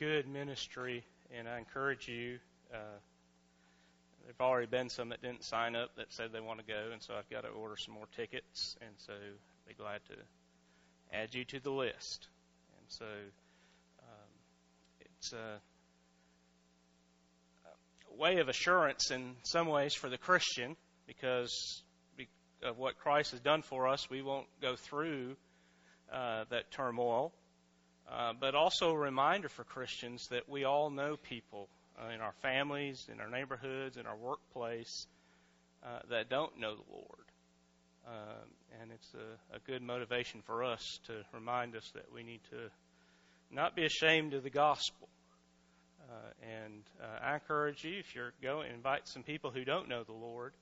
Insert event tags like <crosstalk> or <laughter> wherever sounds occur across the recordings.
good ministry, and I encourage you. Uh, there've already been some that didn't sign up that said they want to go, and so I've got to order some more tickets, and so I'd be glad to add you to the list. And so um, it's a, a way of assurance in some ways for the Christian because of what Christ has done for us, we won't go through uh, that turmoil. Uh, but also a reminder for Christians that we all know people uh, in our families, in our neighborhoods, in our workplace uh, that don't know the Lord. Um, and it's a, a good motivation for us to remind us that we need to not be ashamed of the gospel. Uh, and uh, I encourage you, if you're going, invite some people who don't know the Lord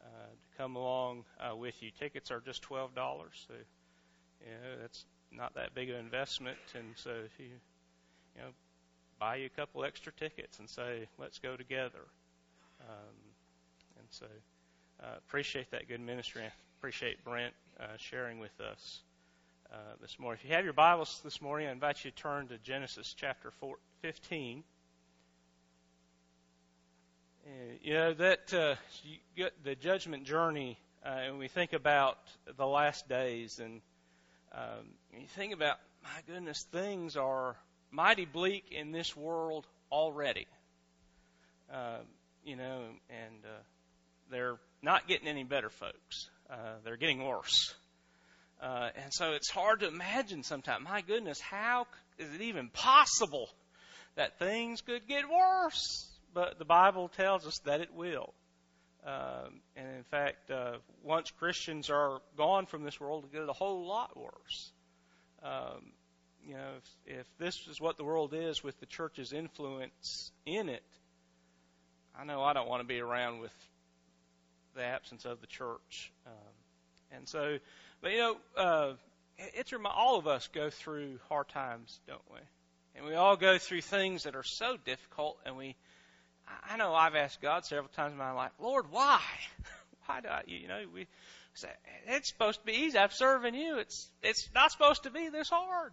uh, to come along uh, with you. Tickets are just twelve dollars, so you know that's not that big of an investment. And so if you you know buy you a couple extra tickets and say let's go together, um, and so uh, appreciate that good ministry. Appreciate Brent uh, sharing with us uh, this morning. If you have your Bibles this morning, I invite you to turn to Genesis chapter 4, 15. you know that uh, you get the judgment journey, uh, and we think about the last days, and um, you think about, my goodness, things are mighty bleak in this world already. Uh, you know, and uh, they're not getting any better, folks. Uh, they're getting worse. Uh, and so it's hard to imagine sometimes, my goodness, how is it even possible that things could get worse? But the Bible tells us that it will. Um, and in fact, uh, once Christians are gone from this world, it get a whole lot worse. Um, you know, if, if this is what the world is with the church's influence in it, I know I don't want to be around with the absence of the church. Um, and so, but you know, uh, it's all of us go through hard times, don't we? And we all go through things that are so difficult, and we I know I've asked God several times in my life, Lord, why? <laughs> why do I, you know, we say, it's supposed to be easy. I'm serving you. It's, it's not supposed to be this hard.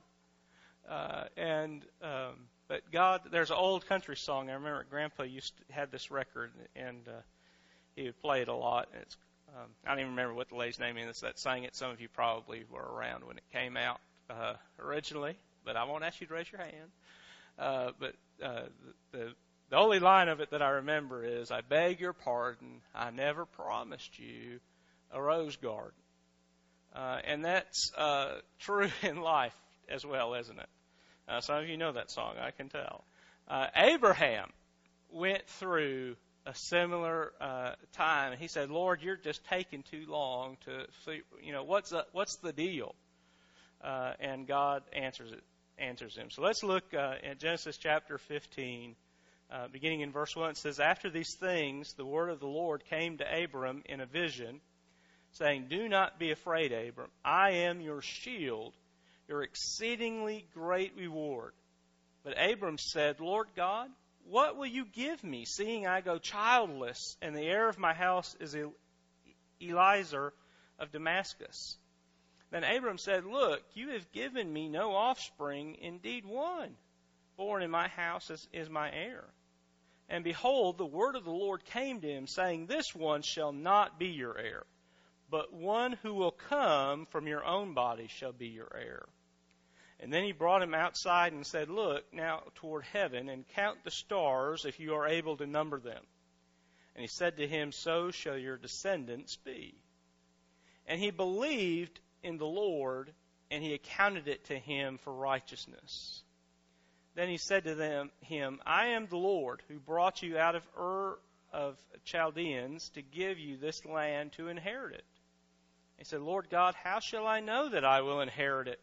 Uh, and, um, but God, there's an old country song. I remember Grandpa used to have this record, and uh, he would play it a lot. And it's, um, I don't even remember what the lady's name is that sang it. Some of you probably were around when it came out uh, originally, but I won't ask you to raise your hand. Uh, but uh, the, the the only line of it that I remember is, I beg your pardon, I never promised you a rose garden. Uh, and that's uh, <laughs> true in life as well, isn't it? Uh, some of you know that song, I can tell. Uh, Abraham went through a similar uh, time. He said, "Lord, you're just taking too long to see. You know what's the, what's the deal?" Uh, and God answers it, answers him. So let's look uh, at Genesis chapter 15 uh, beginning in verse 1, it says, After these things, the word of the Lord came to Abram in a vision, saying, Do not be afraid, Abram. I am your shield, your exceedingly great reward. But Abram said, Lord God, what will you give me, seeing I go childless, and the heir of my house is Eliezer of Damascus? Then Abram said, Look, you have given me no offspring, indeed one born in my house is, is my heir. And behold, the word of the Lord came to him, saying, This one shall not be your heir, but one who will come from your own body shall be your heir. And then he brought him outside and said, Look now toward heaven and count the stars if you are able to number them. And he said to him, So shall your descendants be. And he believed in the Lord, and he accounted it to him for righteousness. Then he said to them, him, I am the Lord who brought you out of Ur of Chaldeans to give you this land to inherit it. He said, Lord God, how shall I know that I will inherit it?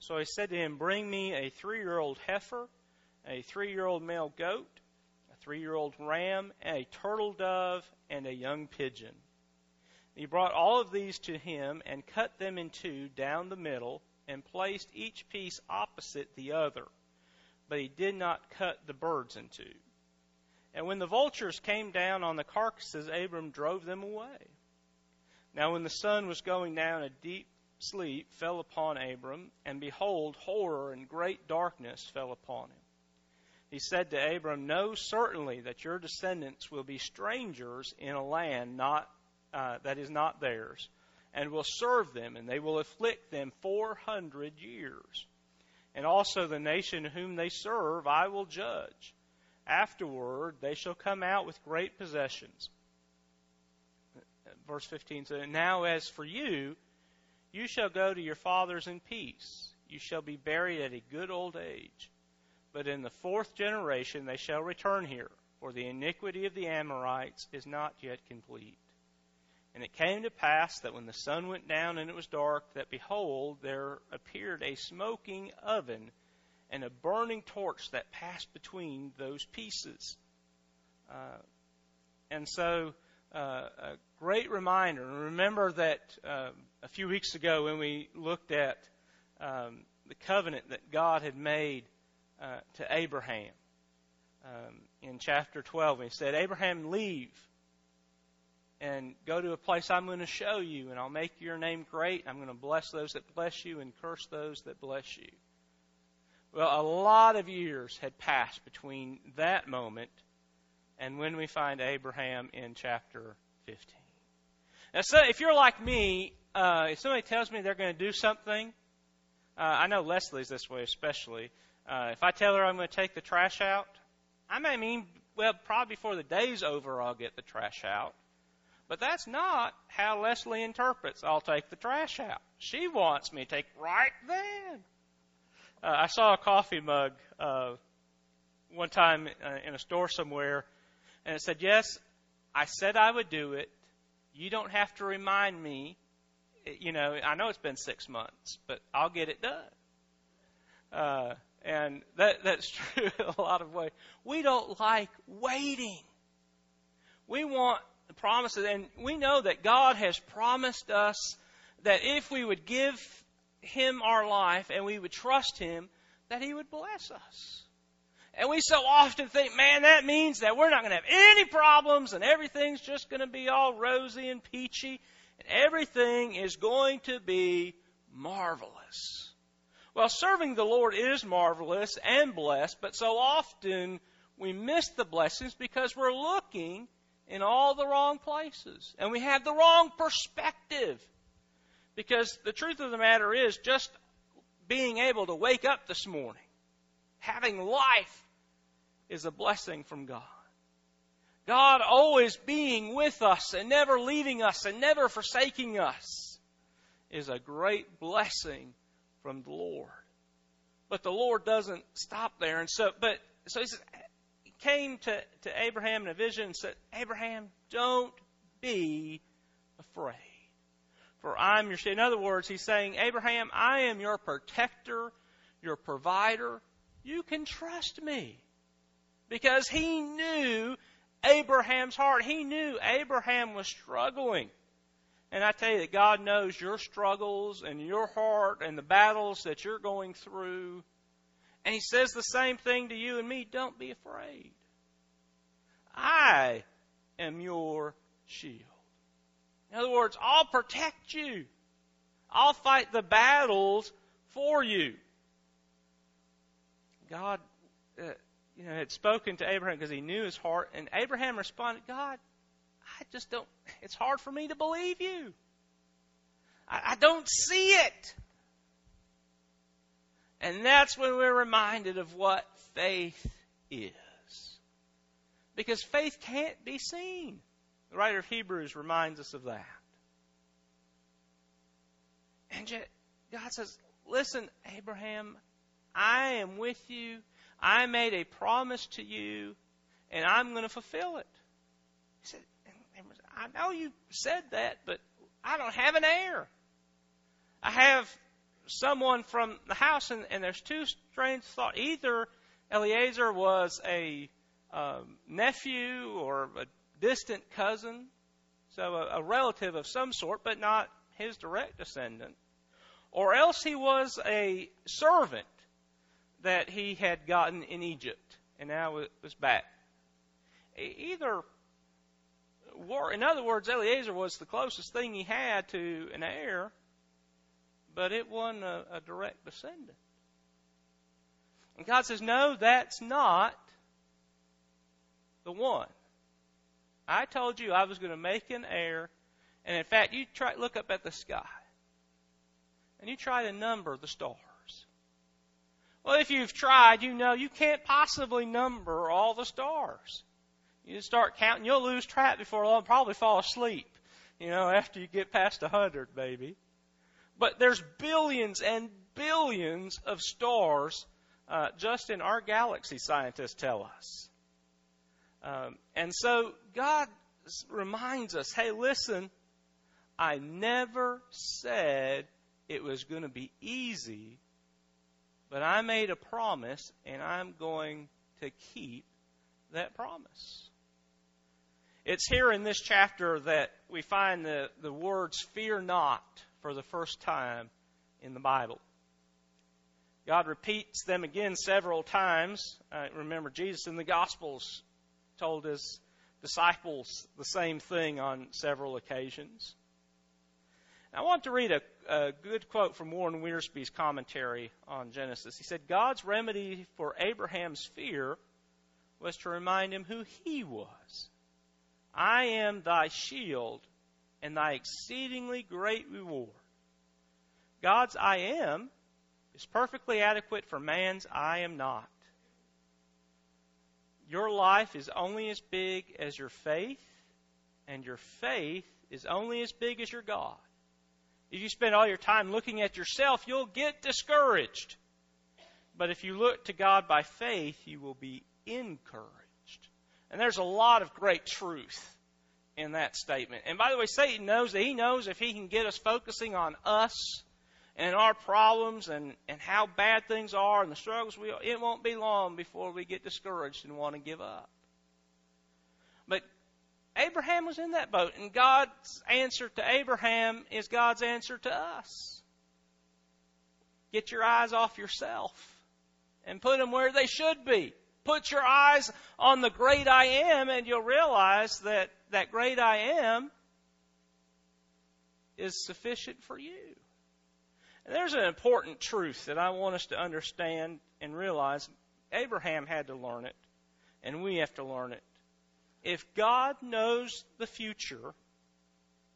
So he said to him, Bring me a three year old heifer, a three year old male goat, a three year old ram, a turtle dove, and a young pigeon. He brought all of these to him and cut them in two down the middle and placed each piece opposite the other but he did not cut the birds in two. And when the vultures came down on the carcasses, Abram drove them away. Now, when the sun was going down, a deep sleep fell upon Abram, and behold, horror and great darkness fell upon him. he said to Abram, Know certainly that your descendants will be strangers in a land not, uh, that is not theirs, and will serve them, and they will afflict them four hundred years. And also the nation whom they serve I will judge. Afterward they shall come out with great possessions. Verse 15 says, Now as for you, you shall go to your fathers in peace. You shall be buried at a good old age. But in the fourth generation they shall return here, for the iniquity of the Amorites is not yet complete. And it came to pass that when the sun went down and it was dark, that behold, there appeared a smoking oven and a burning torch that passed between those pieces. Uh, and so, uh, a great reminder. Remember that uh, a few weeks ago when we looked at um, the covenant that God had made uh, to Abraham um, in chapter 12. He said, Abraham, leave and go to a place I'm going to show you, and I'll make your name great. I'm going to bless those that bless you and curse those that bless you. Well, a lot of years had passed between that moment and when we find Abraham in chapter 15. Now, so if you're like me, uh, if somebody tells me they're going to do something, uh, I know Leslie's this way especially. Uh, if I tell her I'm going to take the trash out, I may mean, well, probably before the day's over, I'll get the trash out. But that's not how Leslie interprets I'll take the trash out. She wants me to take right then. Uh, I saw a coffee mug uh, one time uh, in a store somewhere, and it said, Yes, I said I would do it. You don't have to remind me. You know, I know it's been six months, but I'll get it done. Uh, and that, that's <laughs> true in a lot of ways. We don't like waiting. We want the promises, and we know that God has promised us that if we would give Him our life and we would trust Him, that He would bless us. And we so often think, man, that means that we're not going to have any problems and everything's just going to be all rosy and peachy and everything is going to be marvelous. Well, serving the Lord is marvelous and blessed, but so often we miss the blessings because we're looking in all the wrong places and we have the wrong perspective. Because the truth of the matter is, just being able to wake up this morning, having life, is a blessing from God. God always being with us and never leaving us and never forsaking us is a great blessing from the Lord. But the Lord doesn't stop there. And so, but, so he says, came to, to Abraham in a vision and said, Abraham, don't be afraid. For I'm your, in other words, he's saying, Abraham, I am your protector, your provider. You can trust me. Because he knew Abraham's heart. He knew Abraham was struggling. And I tell you that God knows your struggles and your heart and the battles that you're going through. And He says the same thing to you and me don't be afraid. I am your shield. In other words, I'll protect you. I'll fight the battles for you. God, uh, you know, had spoken to Abraham because he knew his heart, and Abraham responded, God, I just don't, it's hard for me to believe you. I, I don't see it. And that's when we're reminded of what faith is. Because faith can't be seen. The writer of Hebrews reminds us of that. And yet, God says, Listen, Abraham, I am with you. I made a promise to you, and I'm going to fulfill it. He said, I know you said that, but I don't have an heir. I have someone from the house, and, and there's two strange thoughts. Either Eliezer was a um, nephew or a distant cousin, so a, a relative of some sort, but not his direct descendant, or else he was a servant that he had gotten in Egypt and now was back. Either war. In other words, Eliezer was the closest thing he had to an heir, but it wasn't a, a direct descendant. And God says, No, that's not the one. I told you I was going to make an heir, and in fact, you try look up at the sky, and you try to number the stars. Well, if you've tried, you know you can't possibly number all the stars. You start counting, you'll lose track before long, probably fall asleep, you know, after you get past a hundred, maybe. But there's billions and billions of stars uh, just in our galaxy, scientists tell us. Um, and so God reminds us hey, listen, I never said it was going to be easy, but I made a promise, and I'm going to keep that promise. It's here in this chapter that we find the, the words fear not for the first time in the Bible. God repeats them again several times. Uh, remember, Jesus in the Gospels told his disciples the same thing on several occasions. I want to read a, a good quote from Warren Wiersbe's commentary on Genesis. He said, God's remedy for Abraham's fear was to remind him who he was I am thy shield and thy exceedingly great reward. God's I am is perfectly adequate for man's I am not. Your life is only as big as your faith, and your faith is only as big as your God. If you spend all your time looking at yourself, you'll get discouraged. But if you look to God by faith, you will be encouraged. And there's a lot of great truth in that statement. And by the way, Satan knows that he knows if he can get us focusing on us and our problems and, and how bad things are and the struggles we are, it won't be long before we get discouraged and want to give up. But Abraham was in that boat, and God's answer to Abraham is God's answer to us. Get your eyes off yourself and put them where they should be. Put your eyes on the great I am, and you'll realize that that great I am is sufficient for you. And there's an important truth that I want us to understand and realize. Abraham had to learn it, and we have to learn it. If God knows the future,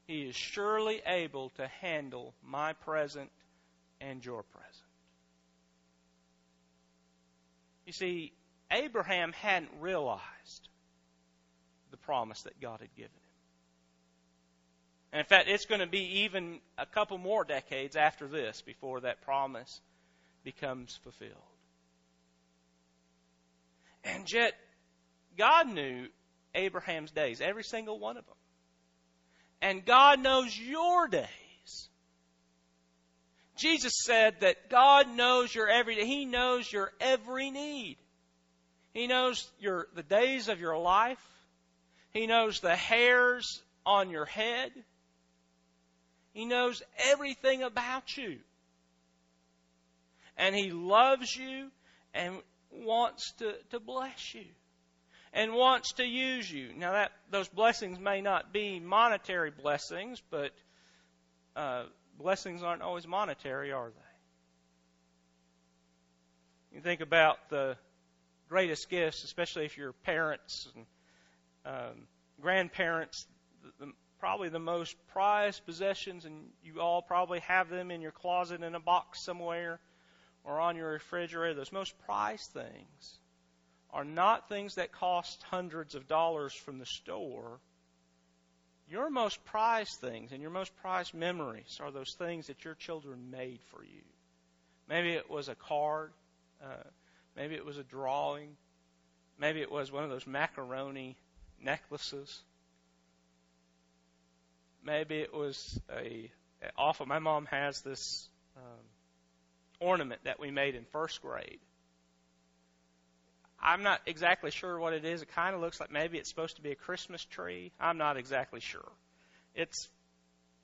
He is surely able to handle my present and your present. You see, Abraham hadn't realized the promise that God had given him. And in fact, it's going to be even a couple more decades after this before that promise becomes fulfilled. And yet, God knew Abraham's days, every single one of them. And God knows your days. Jesus said that God knows your every day. He knows your every need. He knows your the days of your life. He knows the hairs on your head. He knows everything about you. And He loves you and wants to, to bless you and wants to use you. Now that those blessings may not be monetary blessings, but uh, blessings aren't always monetary, are they? You think about the greatest gifts, especially if you're parents and um, grandparents. The, the, probably the most prized possessions, and you all probably have them in your closet in a box somewhere or on your refrigerator. Those most prized things are not things that cost hundreds of dollars from the store. Your most prized things and your most prized memories are those things that your children made for you. Maybe it was a card. Uh, maybe it was a drawing. Maybe it was one of those macaroni necklaces. Maybe it was a awful. My mom has this um, ornament that we made in first grade. I'm not exactly sure what it is. It kind of looks like maybe it's supposed to be a Christmas tree. I'm not exactly sure. It's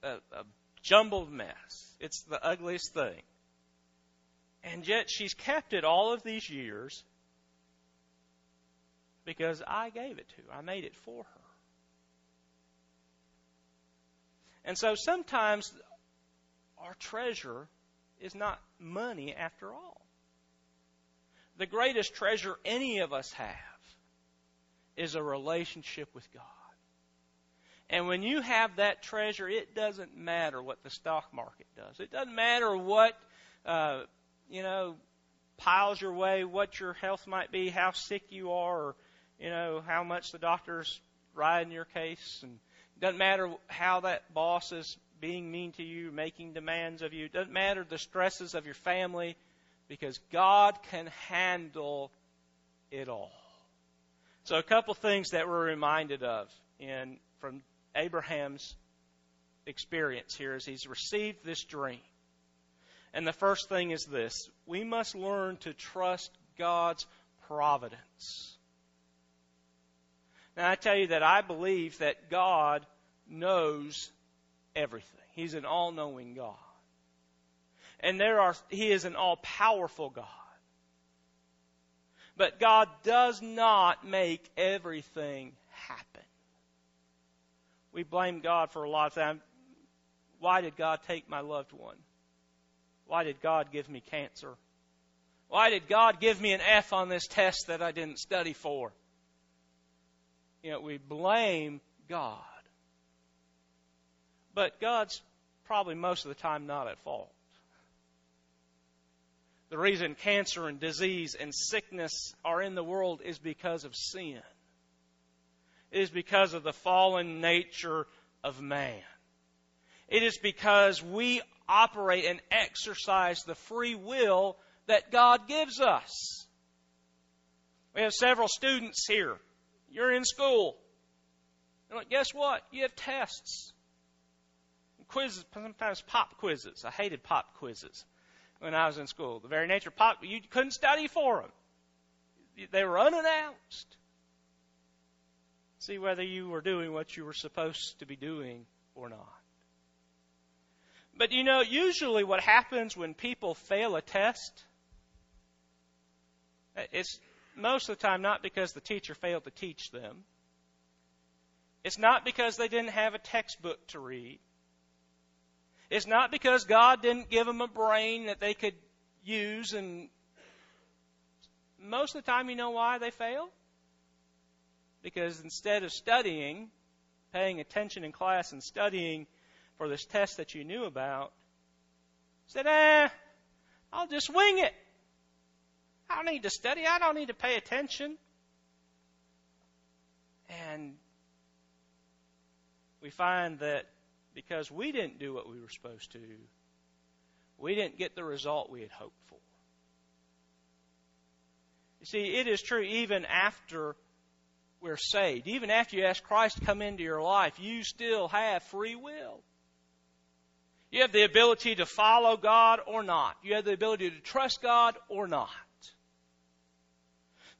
a, a jumbled mess. It's the ugliest thing. And yet she's kept it all of these years because I gave it to her. I made it for her. And so sometimes our treasure is not money after all. the greatest treasure any of us have is a relationship with God. And when you have that treasure, it doesn't matter what the stock market does. It doesn't matter what, uh, you know, piles your way, what your health might be, how sick you are, or, you know, how much the doctor's riding your case. And it doesn't matter how that boss is being mean to you, making demands of you. It doesn't matter the stresses of your family, because God can handle it all. So a couple things that we're reminded of in from Abraham's experience here as he's received this dream. And the first thing is this we must learn to trust God's providence. Now, I tell you that I believe that God knows everything, He's an all knowing God. And there are, He is an all powerful God. But God does not make everything happen. We blame God for a lot of things. Why did God take my loved one? Why did God give me cancer? Why did God give me an F on this test that I didn't study for? You know, we blame God. But God's probably most of the time not at fault. The reason cancer and disease and sickness are in the world is because of sin. It is because of the fallen nature of man. It is because we operate and exercise the free will that God gives us. We have several students here. You're in school. And guess what? You have tests. Quizzes, sometimes pop quizzes. I hated pop quizzes when I was in school. The very nature of pop, you couldn't study for them. They were unannounced. See whether you were doing what you were supposed to be doing or not. But you know, usually what happens when people fail a test, uh, it's most of the time not because the teacher failed to teach them. It's not because they didn't have a textbook to read. It's not because God didn't give them a brain that they could use and most of the time you know why they fail? Because instead of studying, paying attention in class and studying for this test that you knew about, said, eh, I'll just wing it. I don't need to study. I don't need to pay attention. And we find that because we didn't do what we were supposed to, we didn't get the result we had hoped for. You see, it is true even after we're saved, even after you ask Christ to come into your life, you still have free will. You have the ability to follow God or not. You have the ability to trust God or not.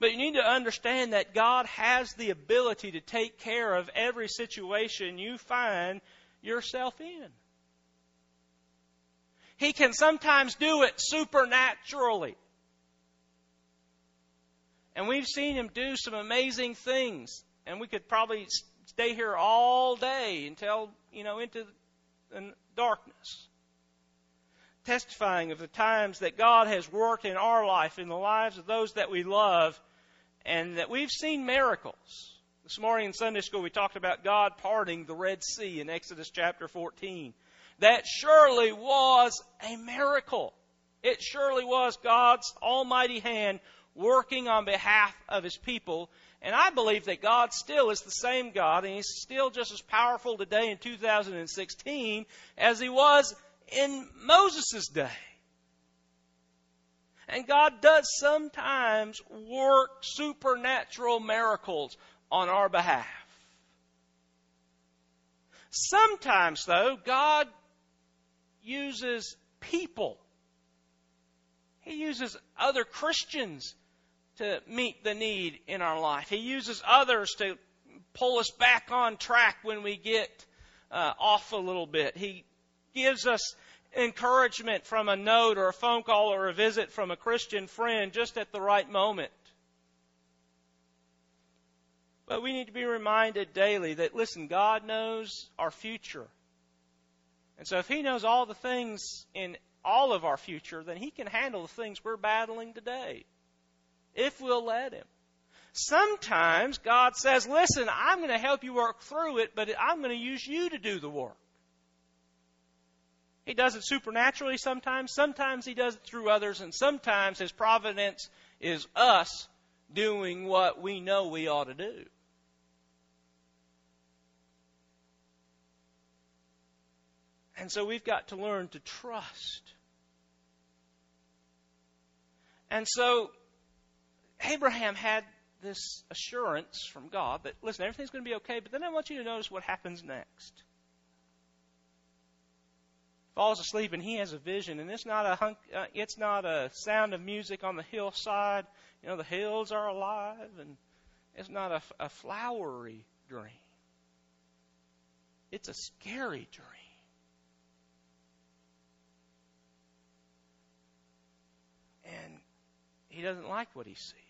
But you need to understand that God has the ability to take care of every situation you find yourself in. He can sometimes do it supernaturally. And we've seen him do some amazing things. And we could probably stay here all day until, you know, into darkness. Testifying of the times that God has worked in our life, in the lives of those that we love, and that we've seen miracles. This morning in Sunday school, we talked about God parting the Red Sea in Exodus chapter 14. That surely was a miracle. It surely was God's almighty hand working on behalf of his people. And I believe that God still is the same God, and He's still just as powerful today in 2016 as He was in Moses' day. And God does sometimes work supernatural miracles on our behalf. Sometimes, though, God uses people. He uses other Christians to meet the need in our life. He uses others to pull us back on track when we get uh, off a little bit. He gives us encouragement from a note or a phone call or a visit from a Christian friend just at the right moment. But we need to be reminded daily that, listen, God knows our future. And so if He knows all the things in all of our future, then He can handle the things we're battling today. If we'll let Him. Sometimes God says, listen, I'm going to help you work through it, but I'm going to use you to do the work. He does it supernaturally sometimes, sometimes He does it through others, and sometimes His providence is us doing what we know we ought to do. And so we've got to learn to trust. And so Abraham had this assurance from God that, listen, everything's going to be okay, but then I want you to notice what happens next. Falls asleep and he has a vision, and it's not a hunk, uh, it's not a sound of music on the hillside. You know, the hills are alive, and it's not a, a flowery dream. It's a scary dream. And he doesn't like what he sees.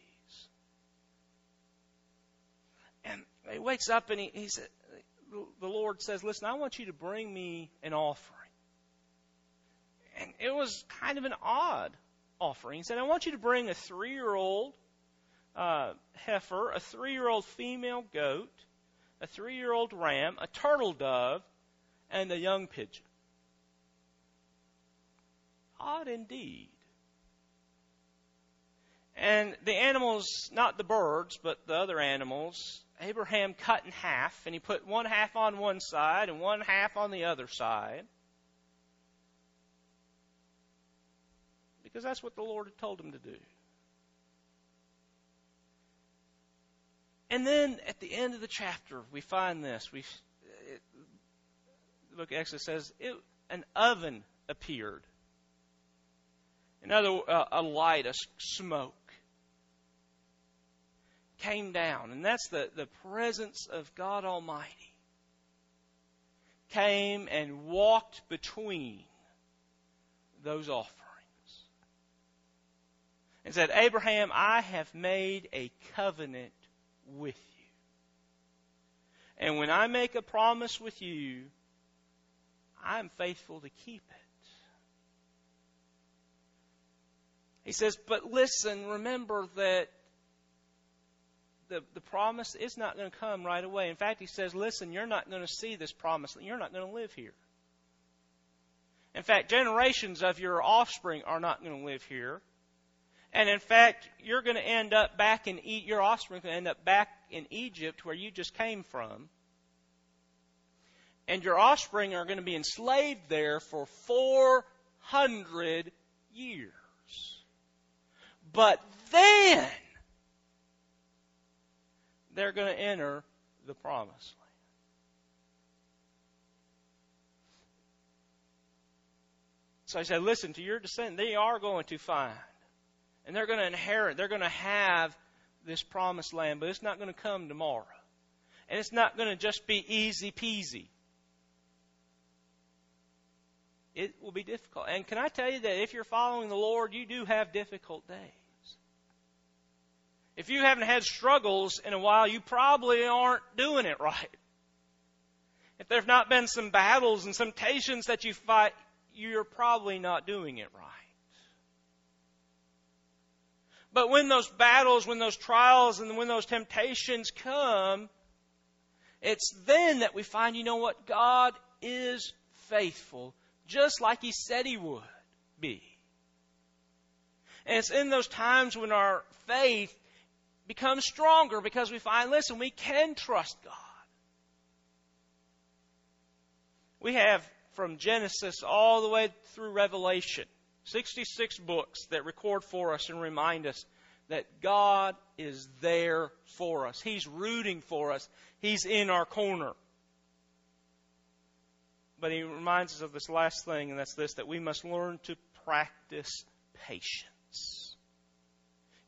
And he wakes up and he, he said, the Lord says, Listen, I want you to bring me an offering. And it was kind of an odd offering. He said, I want you to bring a three year old uh, heifer, a three year old female goat, a three year old ram, a turtle dove, and a young pigeon. Odd indeed. And the animals, not the birds, but the other animals, Abraham cut in half, and he put one half on one side and one half on the other side. Because that's what the Lord had told him to do. And then at the end of the chapter, we find this. We the look, Exodus says it, an oven appeared. Another uh, a light, a smoke came down, and that's the, the presence of God Almighty, came and walked between those offerings. And said, Abraham, I have made a covenant with you. And when I make a promise with you, I'm faithful to keep it. He says, but listen, remember that the, the promise is not going to come right away. In fact, he says, listen, you're not going to see this promise. You're not going to live here. In fact, generations of your offspring are not going to live here. And in fact, you're going to end up back in, your offspring going to end up back in Egypt where you just came from. And your offspring are going to be enslaved there for 400 years. But then, they're going to enter the promised land. So I said, listen, to your descendant, they are going to find. And they're going to inherit, they're going to have this promised land, but it's not going to come tomorrow. And it's not going to just be easy peasy. It will be difficult. And can I tell you that if you're following the Lord, you do have difficult days. If you haven't had struggles in a while, you probably aren't doing it right. If there have not been some battles and some temptations that you fight, you're probably not doing it right. But when those battles, when those trials, and when those temptations come, it's then that we find, you know what? God is faithful, just like He said He would be. And it's in those times when our faith become stronger because we find, listen, we can trust God. We have from Genesis all the way through Revelation 66 books that record for us and remind us that God is there for us. He's rooting for us. He's in our corner. But he reminds us of this last thing, and that's this that we must learn to practice patience.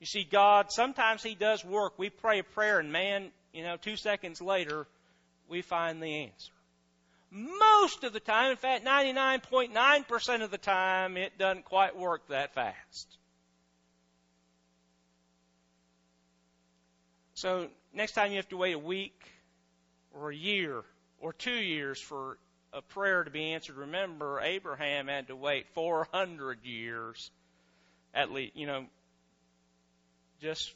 You see, God, sometimes He does work. We pray a prayer, and man, you know, two seconds later, we find the answer. Most of the time, in fact, 99.9% of the time, it doesn't quite work that fast. So, next time you have to wait a week or a year or two years for a prayer to be answered, remember Abraham had to wait 400 years at least, you know, just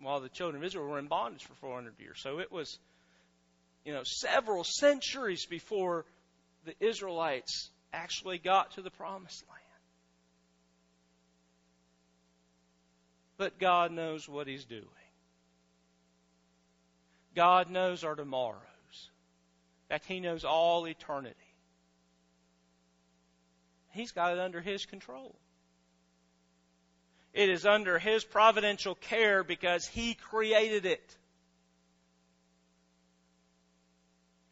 while the children of Israel were in bondage for 400 years. So it was, you know, several centuries before the Israelites actually got to the promised land. But God knows what He's doing. God knows our tomorrows. In fact, He knows all eternity. He's got it under His control. It is under His providential care because He created it.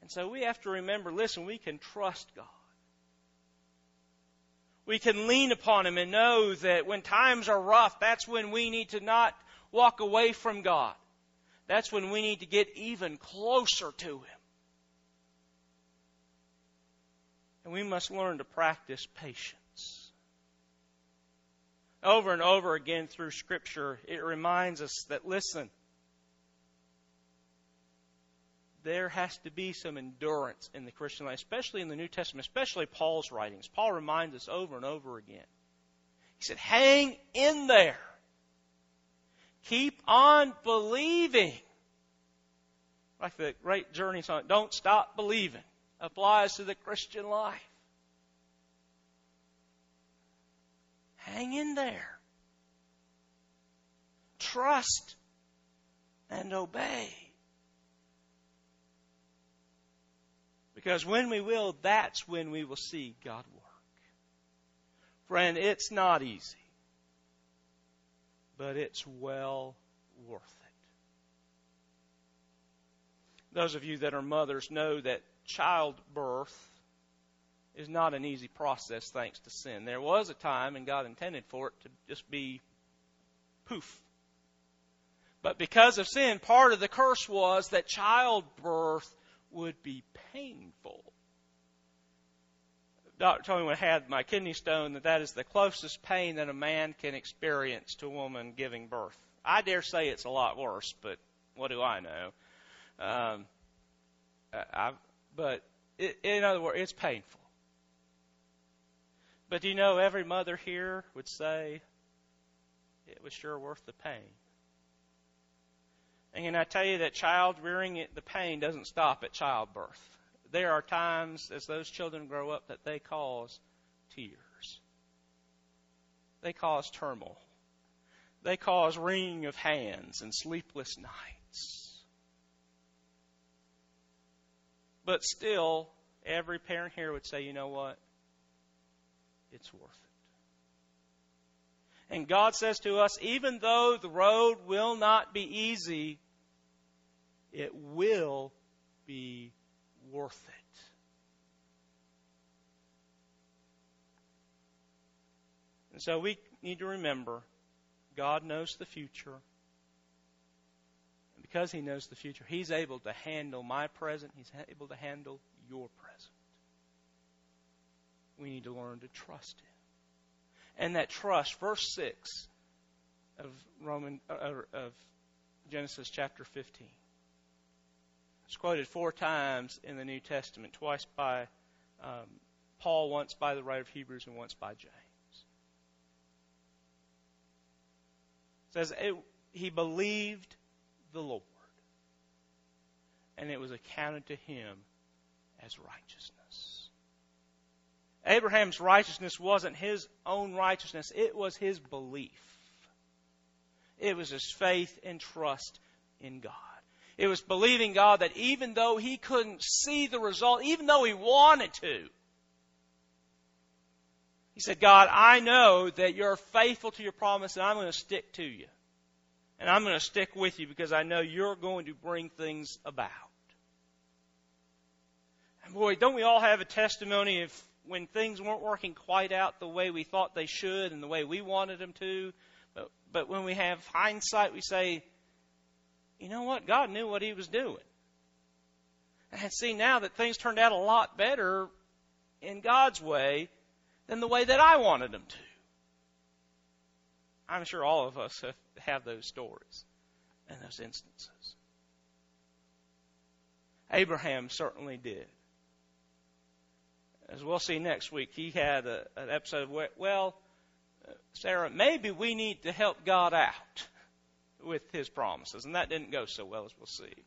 And so we have to remember listen, we can trust God. We can lean upon Him and know that when times are rough, that's when we need to not walk away from God. That's when we need to get even closer to Him. And we must learn to practice patience. Over and over again through Scripture, it reminds us that, listen, there has to be some endurance in the Christian life, especially in the New Testament, especially Paul's writings. Paul reminds us over and over again. He said, hang in there. Keep on believing. Like the great Journey song, don't stop believing, applies to the Christian life. Hang in there. Trust and obey. Because when we will, that's when we will see God work. Friend, it's not easy, but it's well worth it. Those of you that are mothers know that childbirth is not an easy process thanks to sin. There was a time, and God intended for it to just be poof. But because of sin, part of the curse was that childbirth would be painful. Doctor told me when I had my kidney stone that that is the closest pain that a man can experience to a woman giving birth. I dare say it's a lot worse, but what do I know? Um, I, but it, in other words, it's painful. But do you know every mother here would say it was sure worth the pain? And I tell you that child rearing, the pain doesn't stop at childbirth. There are times as those children grow up that they cause tears. They cause turmoil. They cause wringing of hands and sleepless nights. But still, every parent here would say, you know what? It's worth it. And God says to us, even though the road will not be easy, it will be worth it. And so we need to remember God knows the future. And because He knows the future, He's able to handle my present, He's able to handle your present. We need to learn to trust Him and that trust. Verse six of Roman uh, of Genesis chapter fifteen. It's quoted four times in the New Testament, twice by um, Paul, once by the writer of Hebrews, and once by James. It says it, he believed the Lord, and it was accounted to him as righteousness. Abraham's righteousness wasn't his own righteousness, it was his belief. It was his faith and trust in God. It was believing God that even though he couldn't see the result, even though he wanted to, he said, God, I know that you're faithful to your promise and I'm going to stick to you. And I'm going to stick with you because I know you're going to bring things about. And boy, don't we all have a testimony of when things weren't working quite out the way we thought they should and the way we wanted them to. But, but when we have hindsight, we say, you know what? God knew what He was doing. And see now that things turned out a lot better in God's way than the way that I wanted them to. I'm sure all of us have, have those stories and those instances. Abraham certainly did as we'll see next week, he had a, an episode where, well, Sarah, maybe we need to help God out. with his promises, and that didn't go so well as we'll see.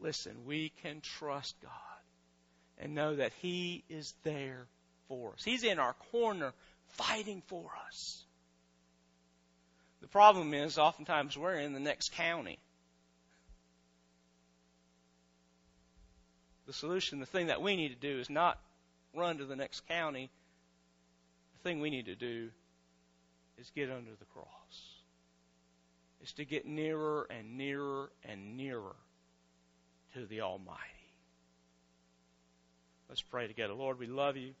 Listen, we can trust God and know that He is there for us. He's in our corner fighting for us. The problem is, oftentimes we're in the next county. The solution, the thing that we need to do is not run to the next county. The thing we need to do is get under the cross. Is to get nearer and nearer and nearer to the Almighty. Let's pray together. Lord, we love you.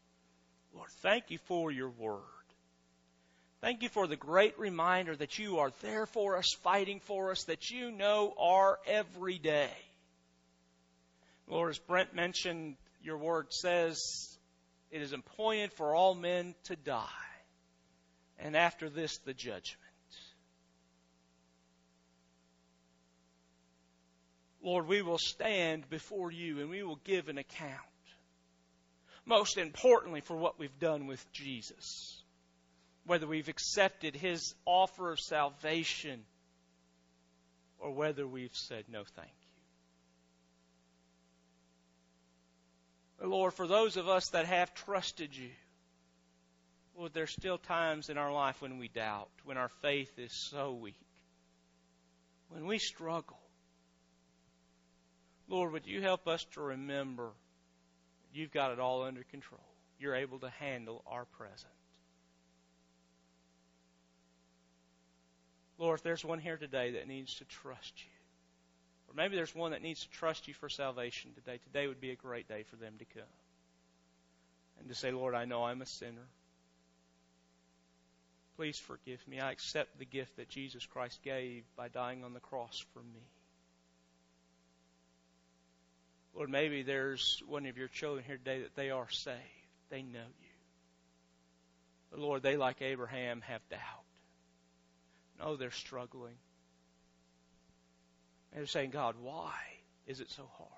Lord, thank you for your word. Thank you for the great reminder that you are there for us, fighting for us, that you know our every day. Lord, as Brent mentioned, your word says it is appointed for all men to die, and after this, the judgment. Lord, we will stand before you and we will give an account. Most importantly, for what we've done with Jesus. Whether we've accepted his offer of salvation or whether we've said no thank you. Lord, for those of us that have trusted you, Lord, there's still times in our life when we doubt, when our faith is so weak, when we struggle. Lord, would you help us to remember you've got it all under control? You're able to handle our present. Lord, if there's one here today that needs to trust you, or maybe there's one that needs to trust you for salvation today, today would be a great day for them to come. And to say, Lord, I know I'm a sinner. Please forgive me. I accept the gift that Jesus Christ gave by dying on the cross for me. Lord, maybe there's one of your children here today that they are saved. They know you. But Lord, they, like Abraham, have doubt. No, they're struggling. And they're saying, God, why is it so hard?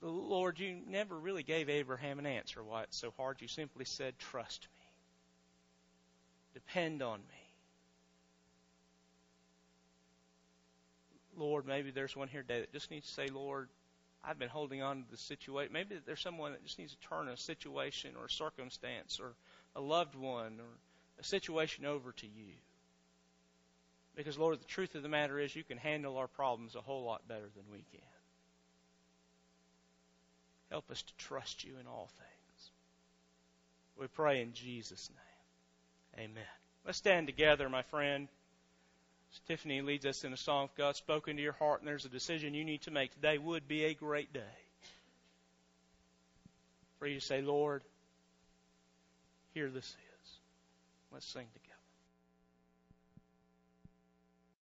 The Lord, you never really gave Abraham an answer why it's so hard. You simply said, trust me. Depend on me. Lord, maybe there's one here today that just needs to say, Lord, I've been holding on to the situation. Maybe there's someone that just needs to turn a situation or a circumstance or a loved one or a situation over to you. Because, Lord, the truth of the matter is you can handle our problems a whole lot better than we can. Help us to trust you in all things. We pray in Jesus' name. Amen. Let's stand together, my friend. Tiffany leads us in a song. If God's spoken to your heart and there's a decision you need to make, today would be a great day for you to say, Lord, here this is. Let's sing together.